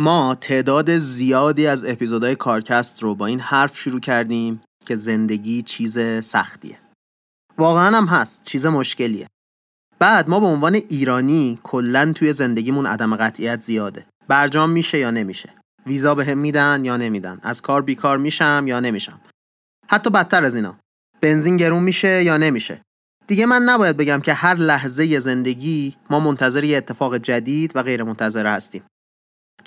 ما تعداد زیادی از اپیزودهای کارکست رو با این حرف شروع کردیم که زندگی چیز سختیه. واقعا هم هست چیز مشکلیه. بعد ما به عنوان ایرانی کلا توی زندگیمون عدم قطعیت زیاده. برجام میشه یا نمیشه؟ ویزا به هم میدن یا نمیدن؟ از کار بیکار میشم یا نمیشم؟ حتی بدتر از اینا. بنزین گرون میشه یا نمیشه؟ دیگه من نباید بگم که هر لحظه زندگی ما منتظر یه اتفاق جدید و غیر منتظره هستیم.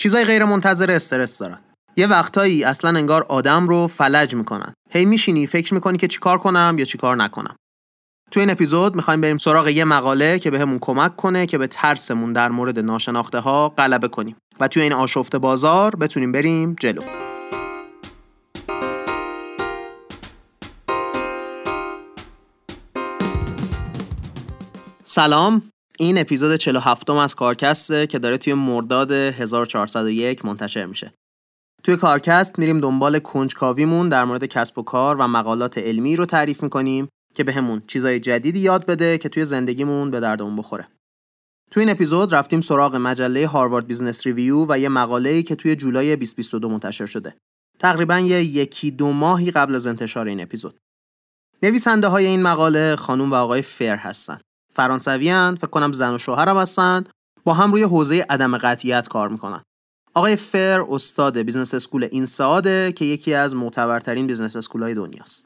چیزای غیر منتظره استرس دارن. یه وقتایی اصلا انگار آدم رو فلج می‌کنن. هی میشینی فکر می‌کنی که چیکار کنم یا چیکار نکنم. تو این اپیزود می‌خوایم بریم سراغ یه مقاله که بهمون به کمک کنه که به ترسمون در مورد ناشناخته ها غلبه کنیم. و توی این آشفته بازار بتونیم بریم جلو. سلام. این اپیزود 47 از کارکسته که داره توی مرداد 1401 منتشر میشه توی کارکست میریم دنبال کنجکاویمون در مورد کسب و کار و مقالات علمی رو تعریف می‌کنیم که بهمون یه چیزای جدیدی یاد بده که توی زندگیمون به دردمون بخوره. توی این اپیزود رفتیم سراغ مجله Harvard Business Review و یه مقاله‌ای که توی جولای 2022 منتشر شده. تقریبا یه یکی دو ماهی قبل از انتشار این اپیزود. نویسنده های این مقاله خانم و آقای فر هستن. فرانسوی فکر کنم زن و شوهرم هستن. با هم روی حوزه عدم قطعیت کار می‌کنن. آقای فر استاد business school INSEAD ه که یکی از معتبرترین business school های دنیاست.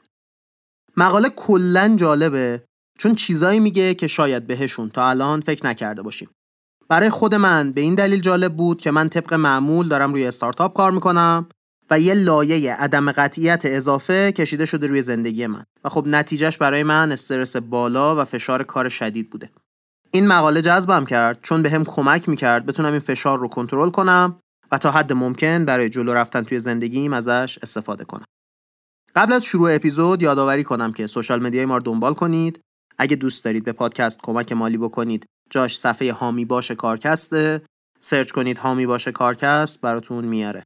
مقاله کلا جالبه چون چیزایی میگه که شاید بهشون تا الان فکر نکرده باشیم. برای خود من به این دلیل جالب بود که من طبق معمول دارم روی استارتاپ کار می‌کنم و یه لایه عدم قطعیت اضافه کشیده شده روی زندگی من و خب نتیجهش برای من استرس بالا و فشار کار شدید بوده. این مقاله جذبم کرد چون به هم کمک می‌کرد بتونم این فشار رو کنترل کنم و تا حد ممکن برای جلو رفتن توی زندگیم ازش استفاده کنم. قبل از شروع اپیزود یادآوری کنم که سوشال مدیای ما رو دنبال کنید. اگه دوست دارید به پادکست کمک مالی بکنید، جاش صفحه هامی باشه کارکسته. سرچ کنید هامی باشه کارکست براتون میاره.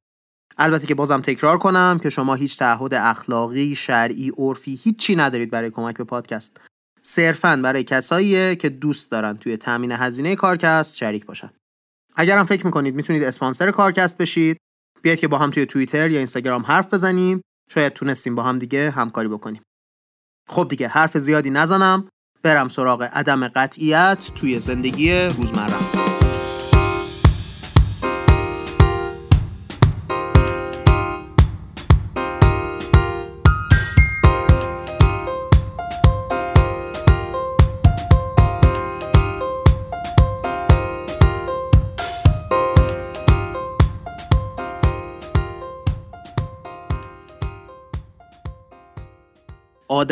البته که بازم تکرار کنم که شما هیچ تعهد اخلاقی، شرعی، عرفی هیچی ندارید برای کمک به پادکست. صرفا برای کساییه که دوست دارن توی تامین هزینه کارکست شریک باشن. اگرم فکر می‌کنید می‌تونید اسپانسر کارکست بشید بیاید که با هم توی توییتر یا اینستاگرام حرف بزنیم شاید تونستیم با هم دیگه همکاری بکنیم خب دیگه حرف زیادی نزنم برم سراغ عدم قطعیت توی زندگی روزمره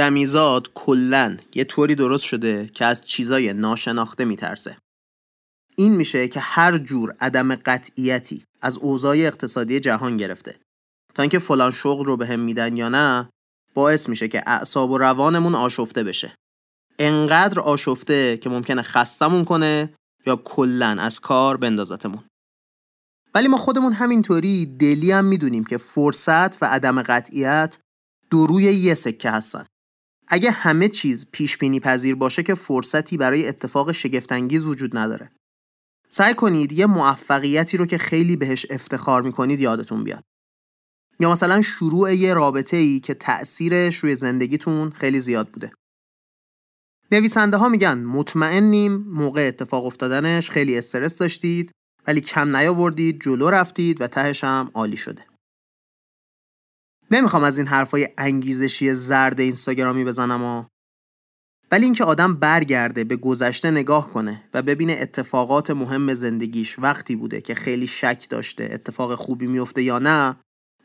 آدمیزاد کلا یه طوری درست شده که از چیزای ناشناخته میترسه. این میشه که هر جور عدم قطعیتی از اوضاع اقتصادی جهان گرفته. تا اینکه فلان شغل رو بهم به میدن یا نه باعث میشه که اعصاب و روانمون آشفته بشه. انقدر آشفته که ممکنه خستمون کنه یا کلا از کار بندازتمون. ولی ما خودمون همینطوری دلی هم می‌دونیم که فرصت و عدم قطعیت دو روی یه سکه هستن. اگه همه چیز پیش بینی پذیر باشه که فرصتی برای اتفاق شگفتانگیز وجود نداره. سعی کنید یه موفقیتی رو که خیلی بهش افتخار می‌کنید یادتون بیاد. یا مثلا شروع یه رابطه ای که تأثیرش روی زندگیتون خیلی زیاد بوده. نویسنده ها میگن مطمئنیم موقع اتفاق افتادنش خیلی استرس داشتید ولی کم نیاوردید جلو رفتید و تهش هم عالی شده. نمی‌خوام از این حرفای انگیزشی زرد اینستاگرامی بزنم و ولی اینکه آدم برگرده به گذشته نگاه کنه و ببینه اتفاقات مهم زندگیش وقتی بوده که خیلی شک داشته اتفاق خوبی میفته یا نه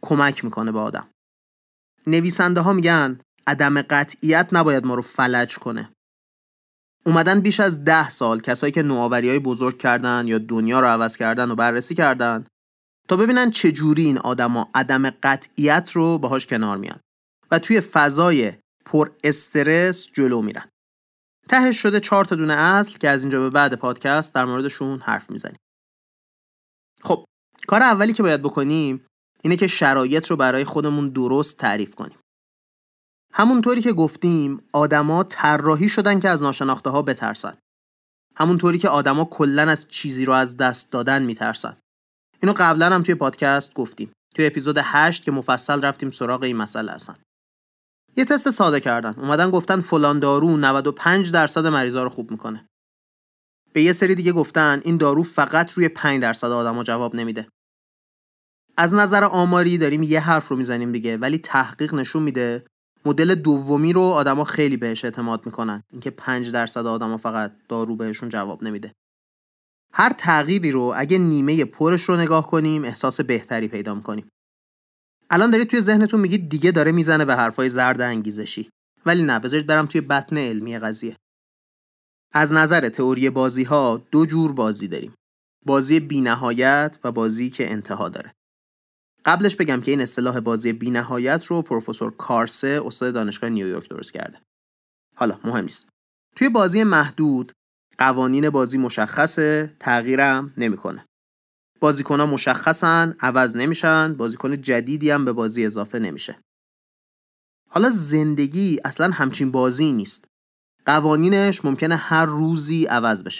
کمک می‌کنه به آدم. نویسنده ها میگن عدم قطعیت نباید ما رو فلج کنه. اومدن بیش از ده سال کسایی که نوآوری های بزرگ کردن یا دنیا رو عوض کردن و بررسی کردن تا ببینن چجوری این آدما عدم قطعیت رو باهاش کنار میان و توی فضای پر استرس جلو میرن. تهش شده چهار تا دونه اصل که از اینجا به بعد پادکست در موردشون حرف می‌زنیم. خب کار اولی که باید بکنیم اینه که شرایط رو برای خودمون درست تعریف کنیم. همونطوری که گفتیم آدما طراحی شدن که از ناشناخته ها بترسن. همونطوری که آدما کلا از چیزی رو از دست دادن میترسن. اینو قبلا هم توی پادکست گفتیم. توی اپیزود 8 که مفصل رفتیم سراغ این مسئله اصلا. یه تست ساده کردن. اومدن گفتن فلان دارو 95 درصد مریضا رو خوب می‌کنه. به یه سری دیگه گفتن این دارو فقط روی 5 درصد آدما جواب نمیده. از نظر آماری داریم یه حرف رو می‌زنیم دیگه ولی تحقیق نشون میده مدل دومی رو آدما خیلی بهش اعتماد می‌کنن. اینکه 5 درصد آدما فقط دارو بهشون جواب نمیده. هر تغییری رو اگه نیمه پرش رو نگاه کنیم احساس بهتری پیدا می‌کنیم. الان دارید توی ذهنتون میگید دیگه داره می‌زنه به حرفای زرد انگیزشی. ولی نه بذارید برم توی بطن علمی قضیه. از نظر تئوری بازی ها دو جور بازی داریم. بازی بینهایت و بازی که انتها داره. قبلش بگم که این اصطلاح بازی بینهایت رو پروفسور کارسه استاد دانشگاه نیویورک درست کرده. حالا مهم نیست. توی بازی محدود قوانین بازی مشخصه تغییرم نمی‌کنه. ها مشخصن عوض نمیشن بازیکن جدیدی هم به بازی اضافه نمیشه. حالا زندگی اصلا همچین بازی نیست. قوانینش ممکنه هر روزی عوض بشه.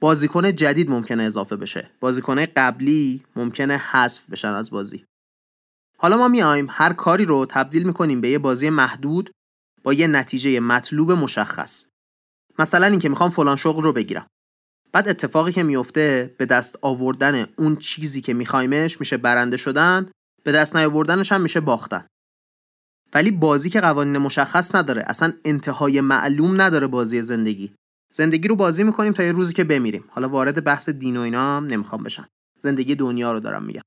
بازیکن جدید ممکنه اضافه بشه. بازیکن قبلی ممکنه حذف بشن از بازی. حالا ما میایم هر کاری رو تبدیل می‌کنیم به یه بازی محدود با یه نتیجه مطلوب مشخص. مثلا اینکه می‌خوام فلان شغل رو بگیرم. بعد اتفاقی که میفته به دست آوردن اون چیزی که میخوایمش میشه برنده شدن به دست نیاوردنش هم میشه باختن. ولی بازی که قوانین مشخص نداره اصلا انتهای معلوم نداره بازی زندگی. زندگی رو بازی می‌کنیم تا یه روزی که بمیریم. حالا وارد بحث دین و اینا هم نمی‌خوام بشم. زندگی دنیا رو دارم میگم.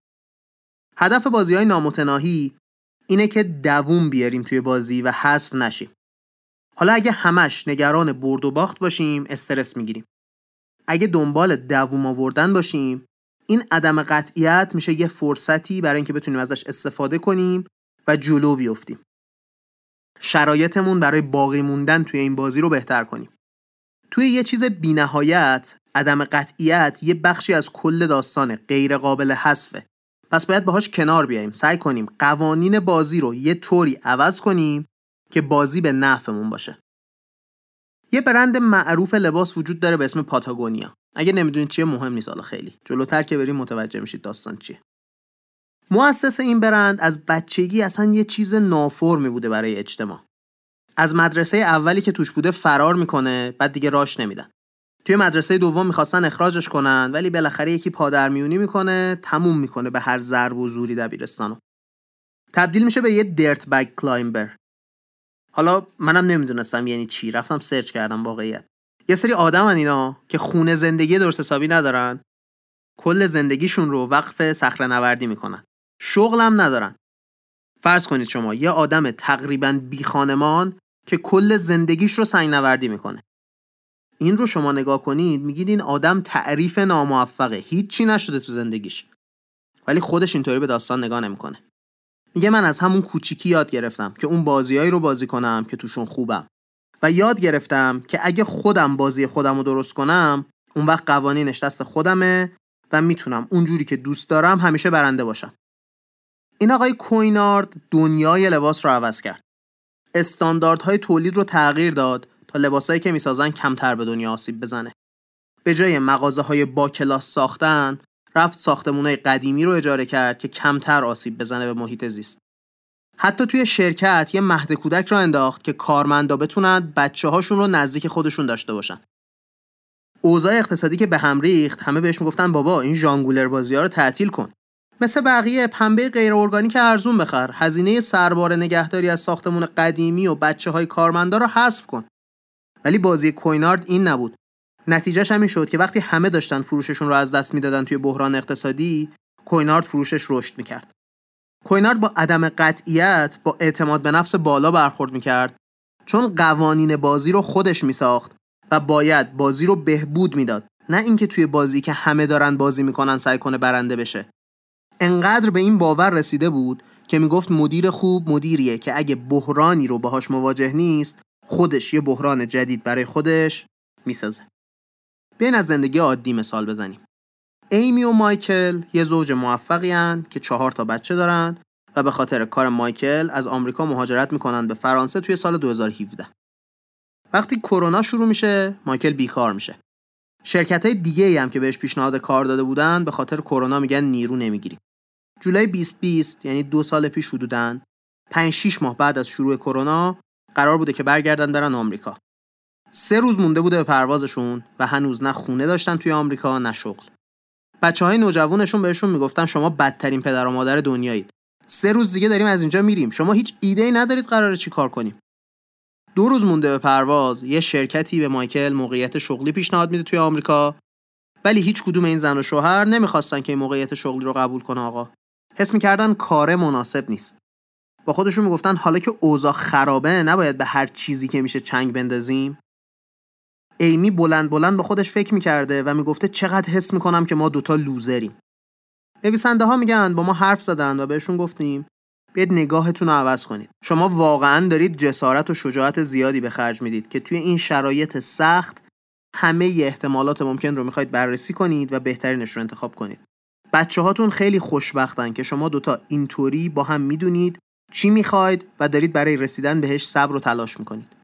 هدف بازی های نامتناهی اینه که دووم بیاریم توی بازی و حذف نشیم. حالا اگه همش نگران برد و باخت باشیم استرس می‌گیریم. اگه دنبال دووم آوردن باشیم این عدم قطعیت میشه یه فرصتی برای اینکه بتونیم ازش استفاده کنیم و جلو بیفتیم. شرایطمون برای باقی موندن توی این بازی رو بهتر کنیم. توی یه چیز بینهایت عدم قطعیت یه بخشی از کل داستان غیر قابل حذفه. پس باید باهاش کنار بیاییم سعی کنیم قوانین بازی رو یه طوری عوض کنیم که بازی به نفعمون باشه. یه برند معروف لباس وجود داره به اسم پاتاگونیا. اگه نمی‌دونید چیه مهم نیست حالا خیلی. جلوتر که بریم متوجه میشید داستان چیه. مؤسس این برند از بچگی اصلا یه چیز نافرمی بوده برای اجتماع. از مدرسه اولی که توش بوده فرار می‌کنه بعد دیگه راش نمیدن. توی مدرسه دوم می‌خواستن اخراجش کنن ولی بالاخره یکی پادرمیونی می‌کنه تموم می‌کنه به هر ضرب و زوری دبیرستانو. تبدیل میشه به یه dirtbag climber حالا منم نمی‌دونستم یعنی چی. رفتم سرچ کردم واقعیت. یه سری آدم اینا که خونه زندگی درست حسابی ندارن کل زندگیشون رو وقف صخره نوردی می‌کنن. شغلم ندارن. فرض کنید شما یه آدم تقریبا بی خانمان که کل زندگیش رو سنگ نوردی می‌کنه. این رو شما نگاه کنید میگید این آدم تعریف ناموفقه. هیچی نشده تو زندگیش. ولی خودش اینطوری به داستان نگاه نمی‌کنه. میگه من از همون کوچیکی یاد گرفتم که اون بازیایی رو بازی کنم که توشون خوبم. و یاد گرفتم که اگه خودم بازی خودم رو درست کنم اون وقت قوانینش دست خودمه و می‌تونم اونجوری که دوست دارم همیشه برنده باشم. این آقای کوینارد دنیای لباس رو عوض کرد. استانداردهای تولید رو تغییر داد تا لباسایی که می‌سازن کمتر به دنیا آسیب بزنه. به جای مغازه های با کلاس ساختن رفت ساختمونای قدیمی رو اجاره کرد که کمتر آسیب بزنه به محیط زیست. حتی توی شرکت یه مهد کودک را انداخت که کارمندا بتونن بچه هاشون رو نزدیک خودشون داشته باشن. اوضاع اقتصادی که به هم ریخت همه بهش می‌گفتن بابا این ژانگولر بازی ها رو تعطیل کن. مثل بقیه پنبه غیر ارگانیک ارزون بخر هزینه سربار نگهداری از ساختمون قدیمی و بچه های کارمندا رو حذف کن. ولی بازی کوینارد این نبود. نتیجهش همین شد که وقتی همه داشتن فروششون رو از دست می‌دادن توی بحران اقتصادی کوینارد فروشش رشد می‌کرد. کوینارد با عدم قطعیت با اعتماد به نفس بالا برخورد می‌کرد چون قوانین بازی رو خودش میساخت و باید بازی رو بهبود می‌داد. نه اینکه توی بازی که همه دارن بازی می‌کنن سعی کنه برنده بشه. انقدر به این باور رسیده بود که می‌گفت مدیر خوب مدیریه که اگه بحرانی رو باهاش مواجه نیست خودش یه بحران جدید برای خودش می‌سازه. بیاین از زندگی عادی مثال بزنیم. ایمی و مایکل یه زوج موفقی هن که چهار تا بچه دارن و به خاطر کار مایکل از آمریکا مهاجرت می‌کنن به فرانسه توی سال 2017 وقتی کرونا شروع میشه مایکل بیکار میشه. شرکت های دیگه ای هم که بهش پیشنهاد کار داده بودن به خاطر کرونا میگن نیرو نمی‌گیریم. جولای 2020 یعنی دو سال پیش حدودن 5 6 ماه بعد از شروع کرونا قرار بوده که برگردن برن آمریکا. سه روز مونده بوده به پروازشون و هنوز نه خونه داشتن توی آمریکا نه شغل. بچه های نوجوانشون بهشون می‌گفتن شما بدترین پدر و مادر دنیایید. سه روز دیگه داریم از اینجا میریم. شما هیچ ایده ای ندارید قراره چی کار کنیم. دو روز مونده به پرواز یه شرکتی به مایکل موقعیت شغلی پیشنهاد میده توی آمریکا. ولی هیچ کدوم این زن و شوهر نمی‌خواستن که این موقعیت شغلی رو قبول کنه آقا. حس می‌کردن کار مناسب نیست. با خودشون می‌گفتن حالا که اوضاع خرابه نباید به هر چیزی که میشه چنگ بندازیم ایمی بلند بلند به خودش فکر می‌کرده و می‌گفته چقدر حس می‌کنم که ما دوتا لوزریم. نویسنده ها میگن با ما حرف زدن و بهشون گفتیم بیاید نگاهتون رو عوض کنید. شما واقعا دارید جسارت و شجاعت زیادی به خرج می‌دید که توی این شرایط سخت همه احتمالات ممکن رو می‌خواید بررسی کنید و بهترینش رو انتخاب کنید. بچه هاتون خیلی خوشبختن که شما دوتا اینطوری با هم می‌دونید چی می‌خواید و دارید برای رسیدن بهش صبر و تلاش می‌کنید.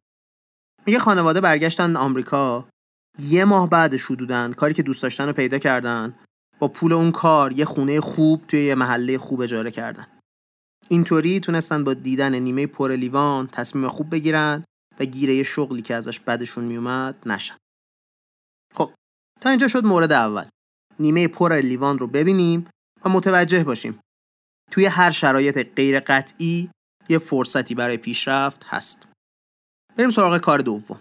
میگه خانواده برگشتن آمریکا. یه ماه بعد شدودن کاری که دوست داشتن رو پیدا کردن. با پول اون کار یه خونه خوب توی یه محله خوب اجاره کردن. اینطوری تونستن با دیدن نیمه پر لیوان تصمیم خوب بگیرن و گیره شغلی که ازش بدشون میومد نشن. خب تا اینجا شد مورد اول. نیمه پر لیوان رو ببینیم و متوجه باشیم. توی هر شرایط غیر قطعی یه فرصتی برای پیشرفت هست. بریم سراغ کار دوم.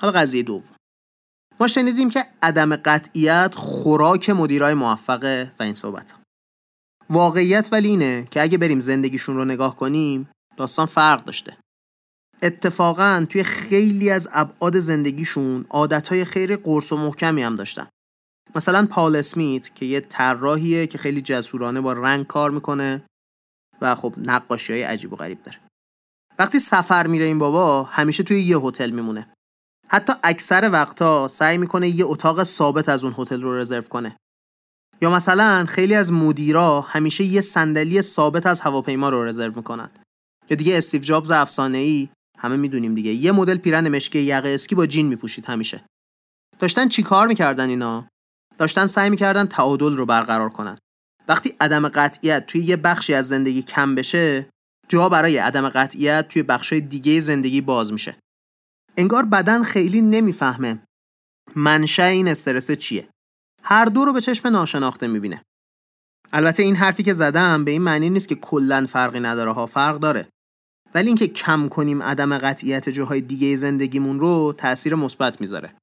حالا قضیه دوم. ما شنیدیم که عدم قطعیت خوراک مدیرای موفقه و این صحبت واقعیت ولی اینه که اگه بریم زندگیشون رو نگاه کنیم داستان فرق داشته. اتفاقا توی خیلی از ابعاد زندگیشون عادتهای خیلی قرص و محکمی هم داشتن. مثلا پال اسمیت که یه طراحیه که خیلی جسورانه با رنگ کار می‌کنه و خب نقاشی های عجیب و غریب داره. وقتی سفر میره این بابا همیشه توی یه هتل میمونه. حتی اکثر وقتا سعی می‌کنه یه اتاق ثابت از اون هتل رو رزرو کنه. یا مثلا خیلی از مدیرا همیشه یه صندلی ثابت از هواپیما رو رزرو می‌کنن. یا دیگه استیو جابز افسانه ای همه می‌دونیم دیگه. یه مدل پیرن مشکی یقه اسکی با جین میپوشید همیشه. داشتن چی کار می‌کردن اینا؟ داشتن سعی می‌کردن تعادل رو برقرار کنن. وقتی عدم قطعیت توی یه بخشی از زندگی کم بشه جا برای عدم قطعیت توی بخشای دیگه زندگی باز میشه. انگار بدن خیلی نمی‌فهمه منشأ این استرس چیه. هر دو رو به چشم ناشناخته می‌بینه. البته این حرفی که زدم به این معنی نیست که کلا فرقی نداره ها فرق داره. ولی اینکه کم کنیم عدم قطعیت جاهای دیگه زندگیمون رو تاثیر مثبت می‌ذاره.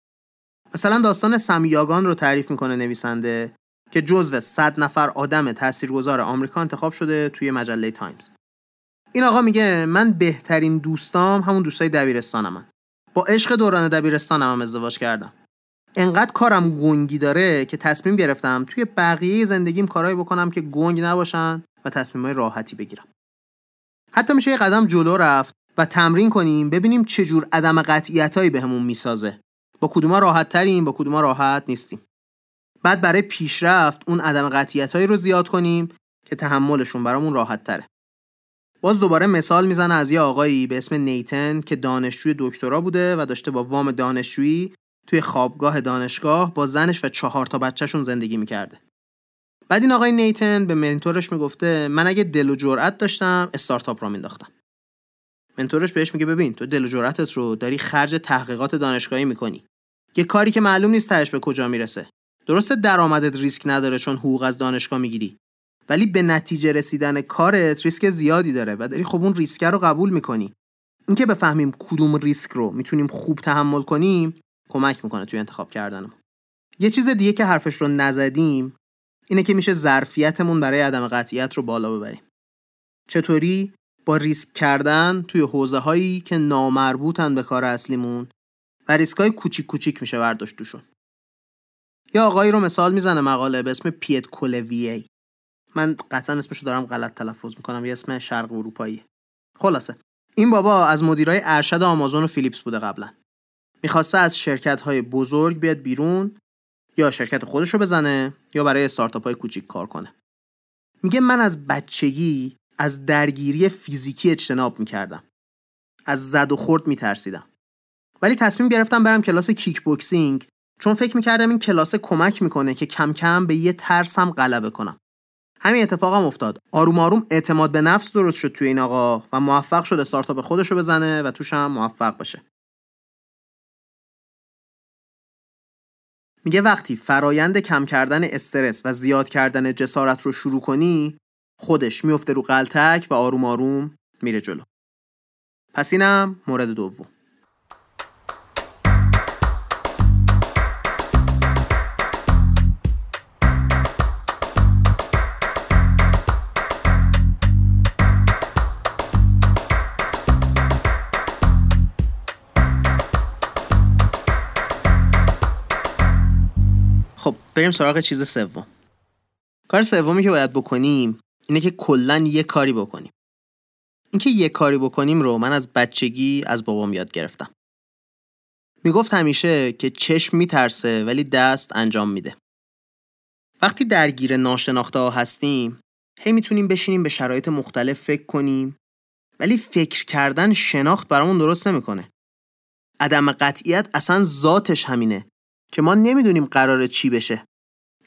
مثلا داستان سمیاگان رو تعریف می‌کنه نویسنده که جزو 100 نفر آدم تاثیرگذار آمریکا انتخاب شده توی مجله تایمز. این آقا میگه من بهترین دوستام همون دوستای دبیرستانم با عشق دوران دبیرستانم هم ازدواج کردم. انقدر کارم گنگی داره که تصمیم گرفتم توی بقیه زندگیم کارهایی بکنم که گنگ نباشن و تصمیمای راحتی بگیرم. حتی میشه یه قدم جلو رفت و تمرین کنیم ببینیم چجور عدم قطعیتهایی بهمون می‌سازه. با کدوما راحت تریم با کدوما راحت نیستیم. بعد برای پیشرفت اون عدم قطعیتهایی رو زیاد کنیم که تحملشون برامون راحت تره باز دوباره مثال می‌زنه از یه آقایی به اسم نیتن که دانشجوی دکترا بوده و داشته با وام دانشجویی توی خوابگاه دانشگاه با زنش و چهار تا بچهشون زندگی می‌کرده. بعد این آقای نیتن به منتورش می‌گفته من اگه دل و جرأت داشتم استارتاپ را مینداختم. منتورش بهش میگه ببین تو دل و جرأتت رو داری خرج تحقیقات دانشگاهی می‌کنی. یه کاری که معلوم نیست تهش به کجا می‌رسه. درسته درآمدت ریسک نداره چون حقوق از دانشگاه می‌گیری. ولی به نتیجه رسیدن کارت ریسک زیادی داره و داری خب اون ریسک رو قبول می‌کنی. اینکه بفهمیم کدوم ریسک رو می‌تونیم خوب تحمل کنیم کمک می‌کنه توی انتخاب کردنم یه چیز دیگه که حرفش رو نزدیم اینه که میشه ظرفیتمون برای عدم قطعیت رو بالا ببریم. چطوری؟ با ریسک کردن توی حوزه هایی که نامربوطن به کار اصلیمون و ریسک های کوچیک کوچیک میشه برداشت توشون. یا آقایی رو مثال می‌زنه مقاله به اسم پیت کولویی من قطعا اسمش رو دارم غلط تلفظ می‌کنم. یه اسم شرق اروپایی. خلاصه. این بابا از مدیرای ارشد آمازون و فیلیپس بوده قبلا. می‌خواسته از شرکت های بزرگ بیاد بیرون یا شرکت خودش رو بزنه یا برای استارتاپ های کوچیک کار کنه. میگه من از بچگی از درگیری فیزیکی اجتناب می‌کردم. از زد و خورد میترسیدم. ولی تصمیم گرفتم برم کلاس کیک بوکسینگ چون فکر می‌کردم این کلاس کمک می‌کنه که کم کم به یه ترسم غلبه کنم. همین اتفاقم هم افتاد. آروم آروم اعتماد به نفس درست شد توی این آقا و موفق شد استارتاپ خودش رو بزنه و توش هم موفق بشه میگه وقتی فرایند کم کردن استرس و زیاد کردن جسارت رو شروع کنی خودش میفته رو قلتک و آروم آروم میره جلو. پس اینم مورد دوم. بریم سراغ چیز سوم. کار سومی که باید بکنیم اینه که کلا یه کاری بکنیم. اینکه یه کاری بکنیم رو من از بچگی از بابام یاد گرفتم. می‌گفت همیشه که چشم میترسه ولی دست انجام میده. وقتی درگیر ناشناخته ها هستیم هی می‌تونیم بشینیم به شرایط مختلف فکر کنیم ولی فکر کردن شناخت برامون درست نمی‌کنه. عدم قطعیت اصلا ذاتش همینه. که ما نمی‌دونیم قراره چی بشه.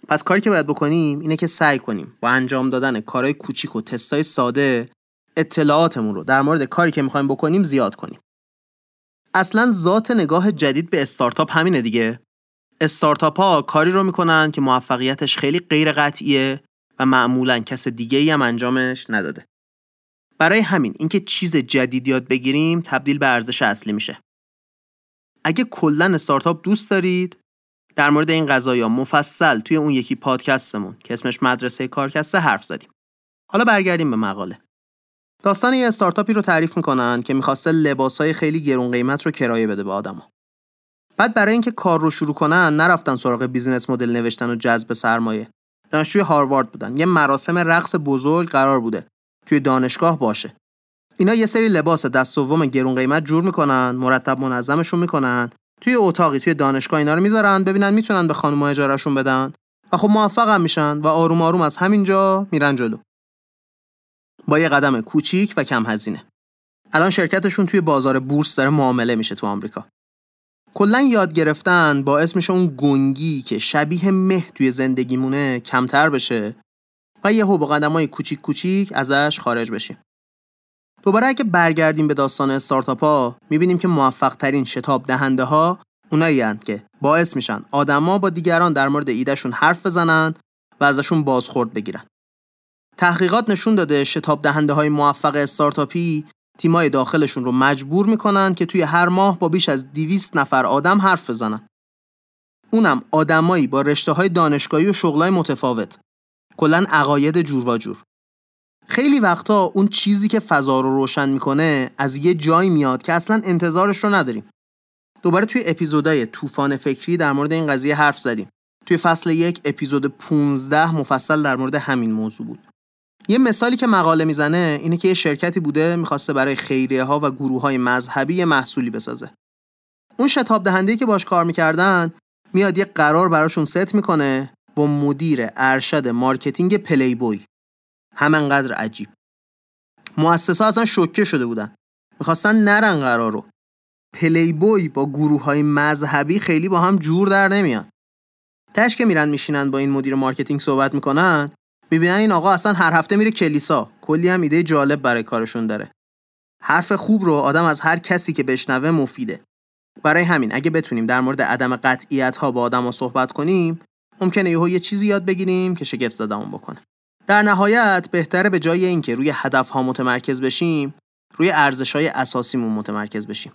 پس کاری که باید بکنیم اینه که سعی کنیم با انجام دادن کارهای کوچیک و تستای ساده اطلاعاتمون رو در مورد کاری که می‌خوایم بکنیم زیاد کنیم. اصلا ذات نگاه جدید به استارتاپ همینه دیگه. استارتاپ ها کاری رو می‌کنن که موفقیتش خیلی غیر قطعیه و معمولا کس دیگه ای هم انجامش نداده. برای همین اینکه چیز جدید یاد بگیریم تبدیل به ارزش اصلی میشه. اگه کلا استارتاپ دوست دارید در مورد این قضايا مفصل توی اون یکی پادکستمون که اسمش مدرسه کارکسته حرف زدیم. حالا برگردیم به مقاله. داستان یه استارتاپی رو تعریف می‌کنن که می‌خواسته لباسای خیلی گرون قیمت رو کرایه بده به آدما. بعد برای اینکه کار رو شروع کنن نرفتن سراغ بیزینس مدل نوشتن و جذب سرمایه. دانشجوی هاروارد بودن. یه مراسم رقص بزرگ قرار بوده توی دانشگاه باشه. اینا یه سری لباس دست دوم گرون قیمت جور می‌کنن، مرتب منظمشون می‌کنن توی اتاقی توی دانشگاه اینا رو می‌ذارن ببینن می‌تونن به خانم اجارهشون بدن و خب موفق هم میشن و آروم آروم از همینجا میرن جلو. با یه قدم کوچیک و کم هزینه. الان شرکتشون توی بازار بورس داره معامله میشه تو آمریکا. کلا یاد گرفتن باعث میشه اون گنگی که شبیه مه توی زندگیمونه کمتر بشه و یه با قدم های کوچیک کوچیک ازش خارج بشیم. دوباره اگه برگردیم به داستان استارتاپ ها می‌بینیم که موفق ترین شتاب دهنده ها اونایی که باعث میشن آدما با دیگران در مورد ایدهشون حرف بزنن و ازشون بازخورد بگیرن. تحقیقات نشون داده شتاب دهنده های موفق استارتاپی تیمای داخلشون رو مجبور می‌کنن که توی هر ماه با بیش از 200 نفر آدم حرف بزنن. اونم آدمایی با رشته های دانشگاهی و شغلای متفاوت. کلا عقاید جور و جور. خیلی وقتا اون چیزی که فضا رو روشن می‌کنه از یه جایی میاد که اصلا انتظارش رو نداریم. دوباره توی اپیزودای طوفان فکری در مورد این قضیه حرف زدیم. توی فصل یک اپیزود 15 مفصل در مورد همین موضوع بود. یه مثالی که مقاله می‌زنه اینه که یه شرکتی بوده می‌خواسته برای خیریه ها و گروه های مذهبی یه محصولی بسازه. اون شتاب دهنده که باش کار می‌کردن میاد یه قرار براشون ست می‌کنه با مدیر ارشد marketing Playboy همانقدر عجیب. مؤسسا اصلا شوکه شده بودن. می‌خواستن نرن قرار رو. پلی بوی با گروه های مذهبی خیلی با هم جور در نمیان. تهش که میرن میشینن با این مدیر marketing صحبت می‌کنن می‌بینن این آقا اصلا هر هفته میره کلیسا. کلی هم ایده جالب برای کارشون داره. حرف خوب رو آدم از هر کسی که بشنوه مفیده. برای همین اگه بتونیم در مورد عدم قطعیت ها با آدم ها صحبت کنیم ممکنه یهو یه چیزی یاد بگیریم که شگفت زدمون بکنه. در نهایت بهتره به جای اینکه روی هدف ها متمرکز بشیم روی ارزش های اساسیمون متمرکز بشیم.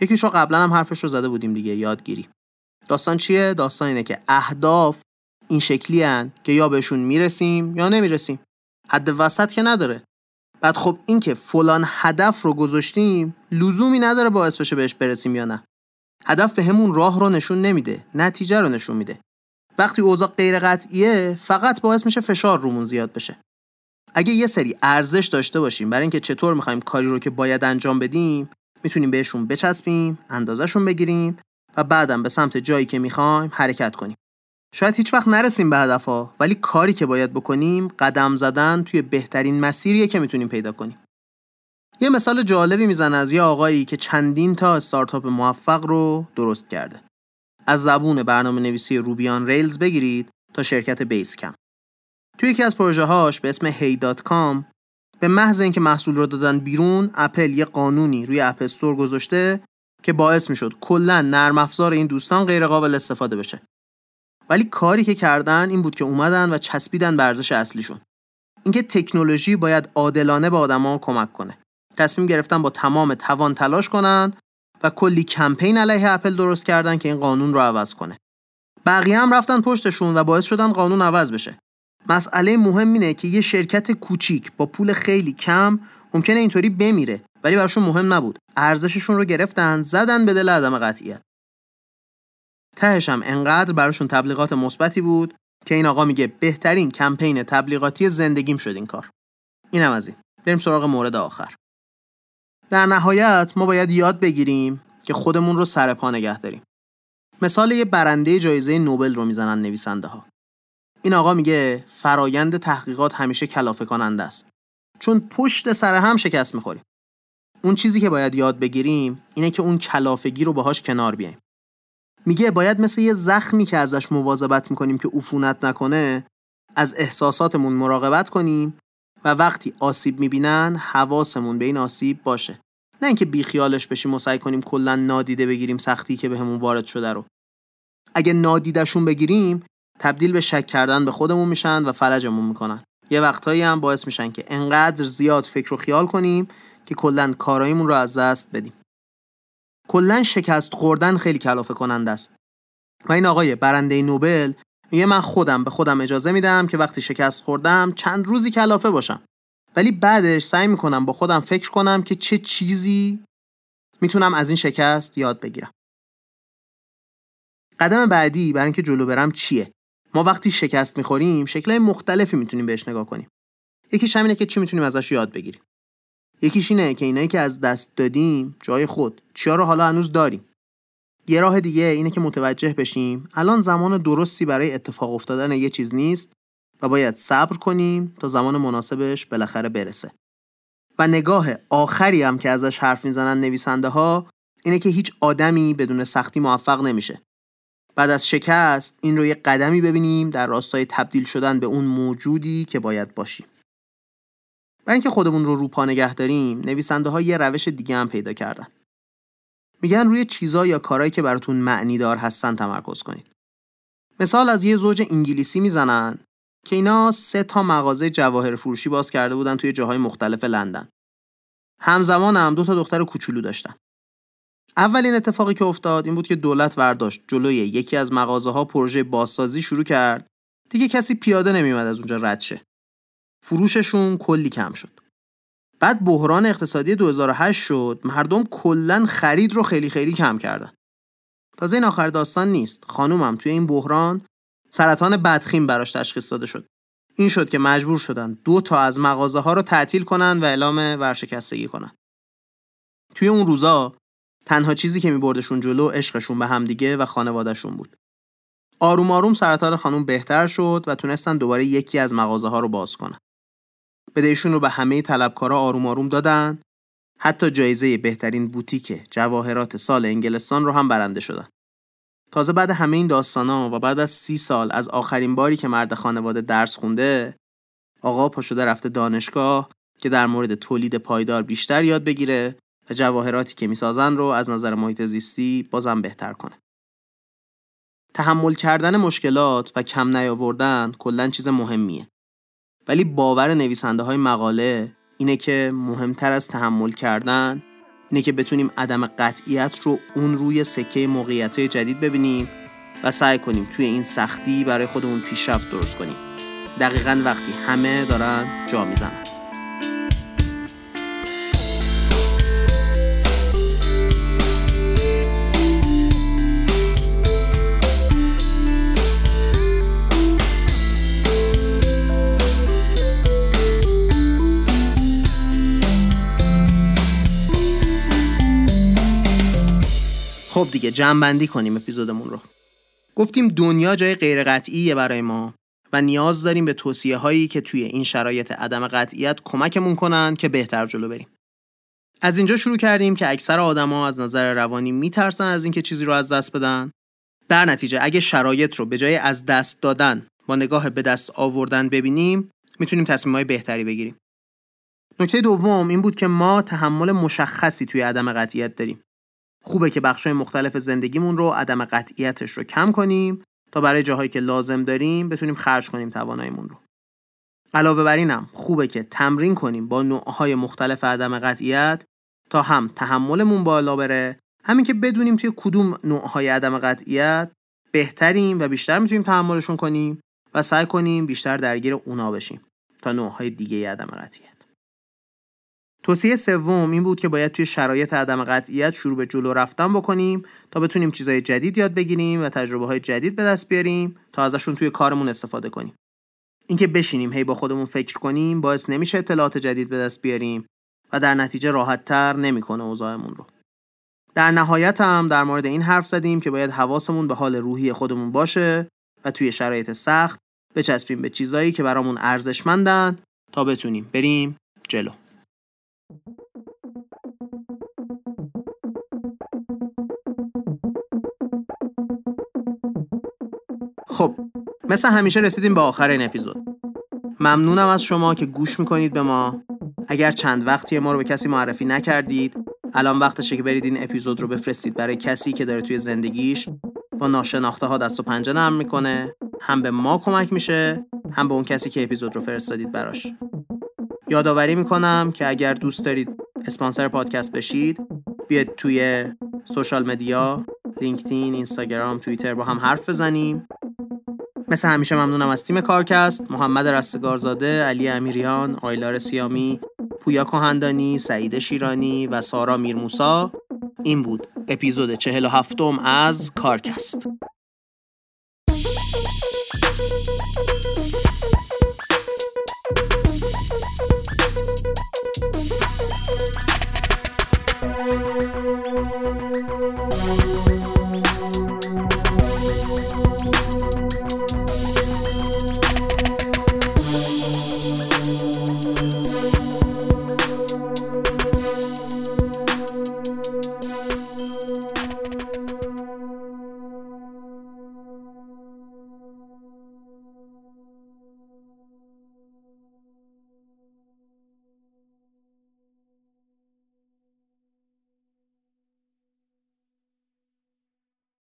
یکیش رو قبلا هم حرفش رو زده بودیم دیگه یادگیری. داستان چیه؟ داستان اینه که اهداف این شکلی هن که یا بهشون می‌رسیم یا نمی‌رسیم. حد وسط که نداره. بعد خب این که فلان هدف رو گذاشتیم لزومی نداره باعث بشه بهش برسیم یا نه. هدف به همون راه رو نشون نمیده نتیجه رو نشون میده. وقتی اوضاع غیر قطعیه فقط باعث میشه فشار رومون زیاد بشه. اگه یه سری ارزش داشته باشیم برای اینکه چطور می‌خوایم کاری رو که باید انجام بدیم می‌تونیم بهشون بچسبیم اندازهشون بگیریم و بعدم به سمت جایی که می‌خوایم حرکت کنیم. شاید هیچ وقت نرسیم به هدفها ولی کاری که باید بکنیم قدم زدن توی بهترین مسیریه که می‌تونیم پیدا کنیم. یه مثال جالبی می‌زنه از یه آقایی که چندین تا استارتاپ موفق رو درست کرده. از زبون برنامه نویسی روبیان ریلز بگیرید تا شرکت بیس کم. توی یکی از پروژه هاش به اسم hey.com به محض اینکه محصول رو دادن بیرون اپل یه قانونی روی اپ استور گذاشته که باعث می‌شد کلا نرم افزار این دوستان غیر قابل استفاده بشه. ولی کاری که کردن این بود که اومدن و چسبیدن به ارزش اصلیشون. اینکه تکنولوژی باید عادلانه به آدما کمک کنه. تصمیم گرفتن با تمام توان تلاش کنن و کلی کمپین علیه اپل درست کردن که این قانون رو عوض کنه. بقیه هم رفتن پشتشون و باعث شدن قانون عوض بشه. مسئله مهم اینه که یه شرکت کوچیک با پول خیلی کم ممکنه اینطوری بمیره ولی براشون مهم نبود. ارزششون رو گرفتن زدن به دل عدم قطعیت. تهش هم انقدر براشون تبلیغات مثبتی بود که این آقا میگه بهترین کمپین تبلیغاتی زندگیم شد این کار. اینم از این. بریم سراغ مورد آخر. در نهایت ما باید یاد بگیریم که خودمون رو سر پا نگه داریم. مثال یه برنده جایزه نوبل رو می‌زنن نویسنده ها این آقا میگه فرایند تحقیقات همیشه کلافه کننده است. چون پشت سر هم شکست می‌خوریم. اون چیزی که باید یاد بگیریم اینه که اون کلافگی رو باهاش کنار بیایم میگه باید مثل یه زخمی که ازش مواظبت می‌کنیم که عفونت نکنه از احساساتمون مراقبت کنیم و وقتی آسیب می‌بینن حواسمون به این آسیب باشه. نه اینکه بیخیالش بشیم و سعی کنیم کلا نادیده بگیریم سختی که بهمون به وارد شده رو. اگه نادیدشون بگیریم تبدیل به شک کردن به خودمون میشن و فلجمون می‌کنن. یه وقتهایی هم باعث میشن که انقدر زیاد فکر و خیال کنیم که کلا کاراییمون رو از دست بدیم. کلا شکست خوردن خیلی کلافه کننده است. و این آقای برنده نوبل میگه من خودم به خودم اجازه میدم که وقتی شکست خوردم چند روزی کلافه باشم. ولی بعدش سعی می‌کنم با خودم فکر کنم که چه چیزی می‌تونم از این شکست یاد بگیرم. قدم بعدی برای اینکه جلو برم چیه؟ ما وقتی شکست می‌خوریم شکلهای مختلفی می‌تونیم بهش نگاه کنیم. یکیش همینه که چی می‌تونیم ازش یاد بگیریم. یکیش اینه که اینایی که از دست دادیم جای خود. چیا رو حالا هنوز داریم. یه راه دیگه اینه که متوجه بشیم الان زمان درستی برای اتفاق افتادن یه چیز نیست و باید صبر کنیم تا زمان مناسبش بالاخره برسه. و نگاه آخری هم که ازش حرف می‌زنن نویسنده ها اینه که هیچ آدمی بدون سختی موفق نمیشه. بعد از شکست این رو یه قدمی ببینیم در راستای تبدیل شدن به اون موجودی که باید باشیم. برای اینکه خودمون رو رو پا نگه داریم نویسنده ها یه روش دیگه هم پیدا کردن. میگن روی چیزا یا کارهایی که براتون معنی دار هستن تمرکز کنید. مثال از یه زوج انگلیسی می‌زنن که اینا سه تا مغازه جواهر فروشی باز کرده بودن توی جاهای مختلف لندن. همزمان هم دو تا دختر کوچولو داشتن. اولین اتفاقی که افتاد این بود که دولت ورداشت جلوی یکی از مغازه ها پروژه بازسازی شروع کرد. دیگه کسی پیاده نمیومد از اونجا رد شه. فروششون کلی کم شد. بعد بحران اقتصادی 2008 شد مردم کلا خرید رو خیلی خیلی کم کردن. تازه این آخر داستان نیست. خانومم توی این بحران سرطان بدخیم براش تشخیص داده شد. این شد که مجبور شدن دو تا از مغازه ها رو تعطیل کنن و اعلام ورشکستگی کنن. توی اون روزا تنها چیزی که میبردشون جلو عشقشون به همدیگه و خانوادهشون بود. آروم آروم سرطان خانم بهتر شد و تونستن دوباره یکی از مغازه ها رو باز کنن. بدهشون رو به همه طلبکارا آروم آروم دادن حتی جایزه بهترین بوتیک جواهرات سال انگلستان رو هم برنده شدن تازه بعد همه این داستانا و بعد از سی سال از آخرین باری که مرد خانواده درس خونده آقا پا شده رفته دانشگاه که در مورد تولید پایدار بیشتر یاد بگیره و جواهراتی که می‌سازن رو از نظر محیط زیستی بازم بهتر کنه. تحمل کردن مشکلات و کم نیاوردن کلا چیز مهمیه. ولی باور نویسنده های مقاله اینه که مهمتر از تحمل کردن اینه که بتونیم عدم قطعیت رو اون روی سکه موقعیت جدید ببینیم و سعی کنیم توی این سختی برای خودمون پیشرفت درست کنیم. دقیقا وقتی همه دارن جا می‌زنن. خب دیگه جمع کنیم اپیزودمون رو. گفتیم دنیا جای غیر قطعیه برای ما و نیاز داریم به توصیه هایی که توی این شرایط عدم قطعیت کمکمون کنن که بهتر جلو بریم. از اینجا شروع کردیم که اکثر آدما از نظر روانی میترسن از اینکه چیزی رو از دست بدن. در نتیجه اگه شرایط رو به جای از دست دادن با نگاه به دست آوردن ببینیم می‌تونیم تصمیمهای بهتری بگیریم. نکته دوم این بود که ما تحمل مشخصی توی عدم قطعیت داریم. خوبه که بخشای مختلف زندگیمون رو عدم قطعیتش رو کم کنیم تا برای جاهایی که لازم داریم بتونیم خرج کنیم تواناییمون رو. علاوه بر اینم خوبه که تمرین کنیم با نوعهای مختلف عدم قطعیت تا هم تحملمون بالا بره. همین که بدونیم توی کدوم نوعهای عدم قطعیت بهتریم و بیشتر می‌تونیم تحملشون کنیم و سعی کنیم بیشتر درگیر اونا بشیم تا نوعهای دیگه عدم قطعیت. توصیه سوم این بود که باید توی شرایط عدم قطعیت شروع به جلو رفتن بکنیم تا بتونیم چیزهای جدید یاد بگیریم و تجربه های جدید به دست بیاریم تا ازشون توی کارمون استفاده کنیم. اینکه بشینیم هی با خودمون فکر کنیم باعث نمیشه اطلاعات جدید به دست بیاریم و در نتیجه راحت تر نمی‌کنه اوضاعمون رو. در نهایت هم در مورد این حرف زدیم که باید حواسمون به حال روحی خودمون باشه و توی شرایط سخت بچسبیم به چیزایی که برامون ارزشمندن تا بتونیم بریم جلو. خب مثل همیشه رسیدیم به آخر این اپیزود. ممنونم از شما که گوش می‌کنید به ما. اگر چند وقتی ما رو به کسی معرفی نکردید الان وقتشه که برید این اپیزود رو بفرستید برای کسی که داره توی زندگیش با ناشناخته ها دست و پنجه نرم می‌کنه. هم به ما کمک میشه هم به اون کسی که اپیزود رو فرستادید براش. یادآوری می‌کنم که اگر دوست دارید اسپانسر پادکست بشید بیاید توی سوشال مدیا لینکدین اینستاگرام توییتر با هم حرف بزنیم. مثل همیشه ممنونم از تیم کارکست محمد رستگارزاده علی امیریان آیلار سیامی پویا کهندانی سعید شیرانی و سارا میرموسا. این بود اپیزود 47 از کارکست.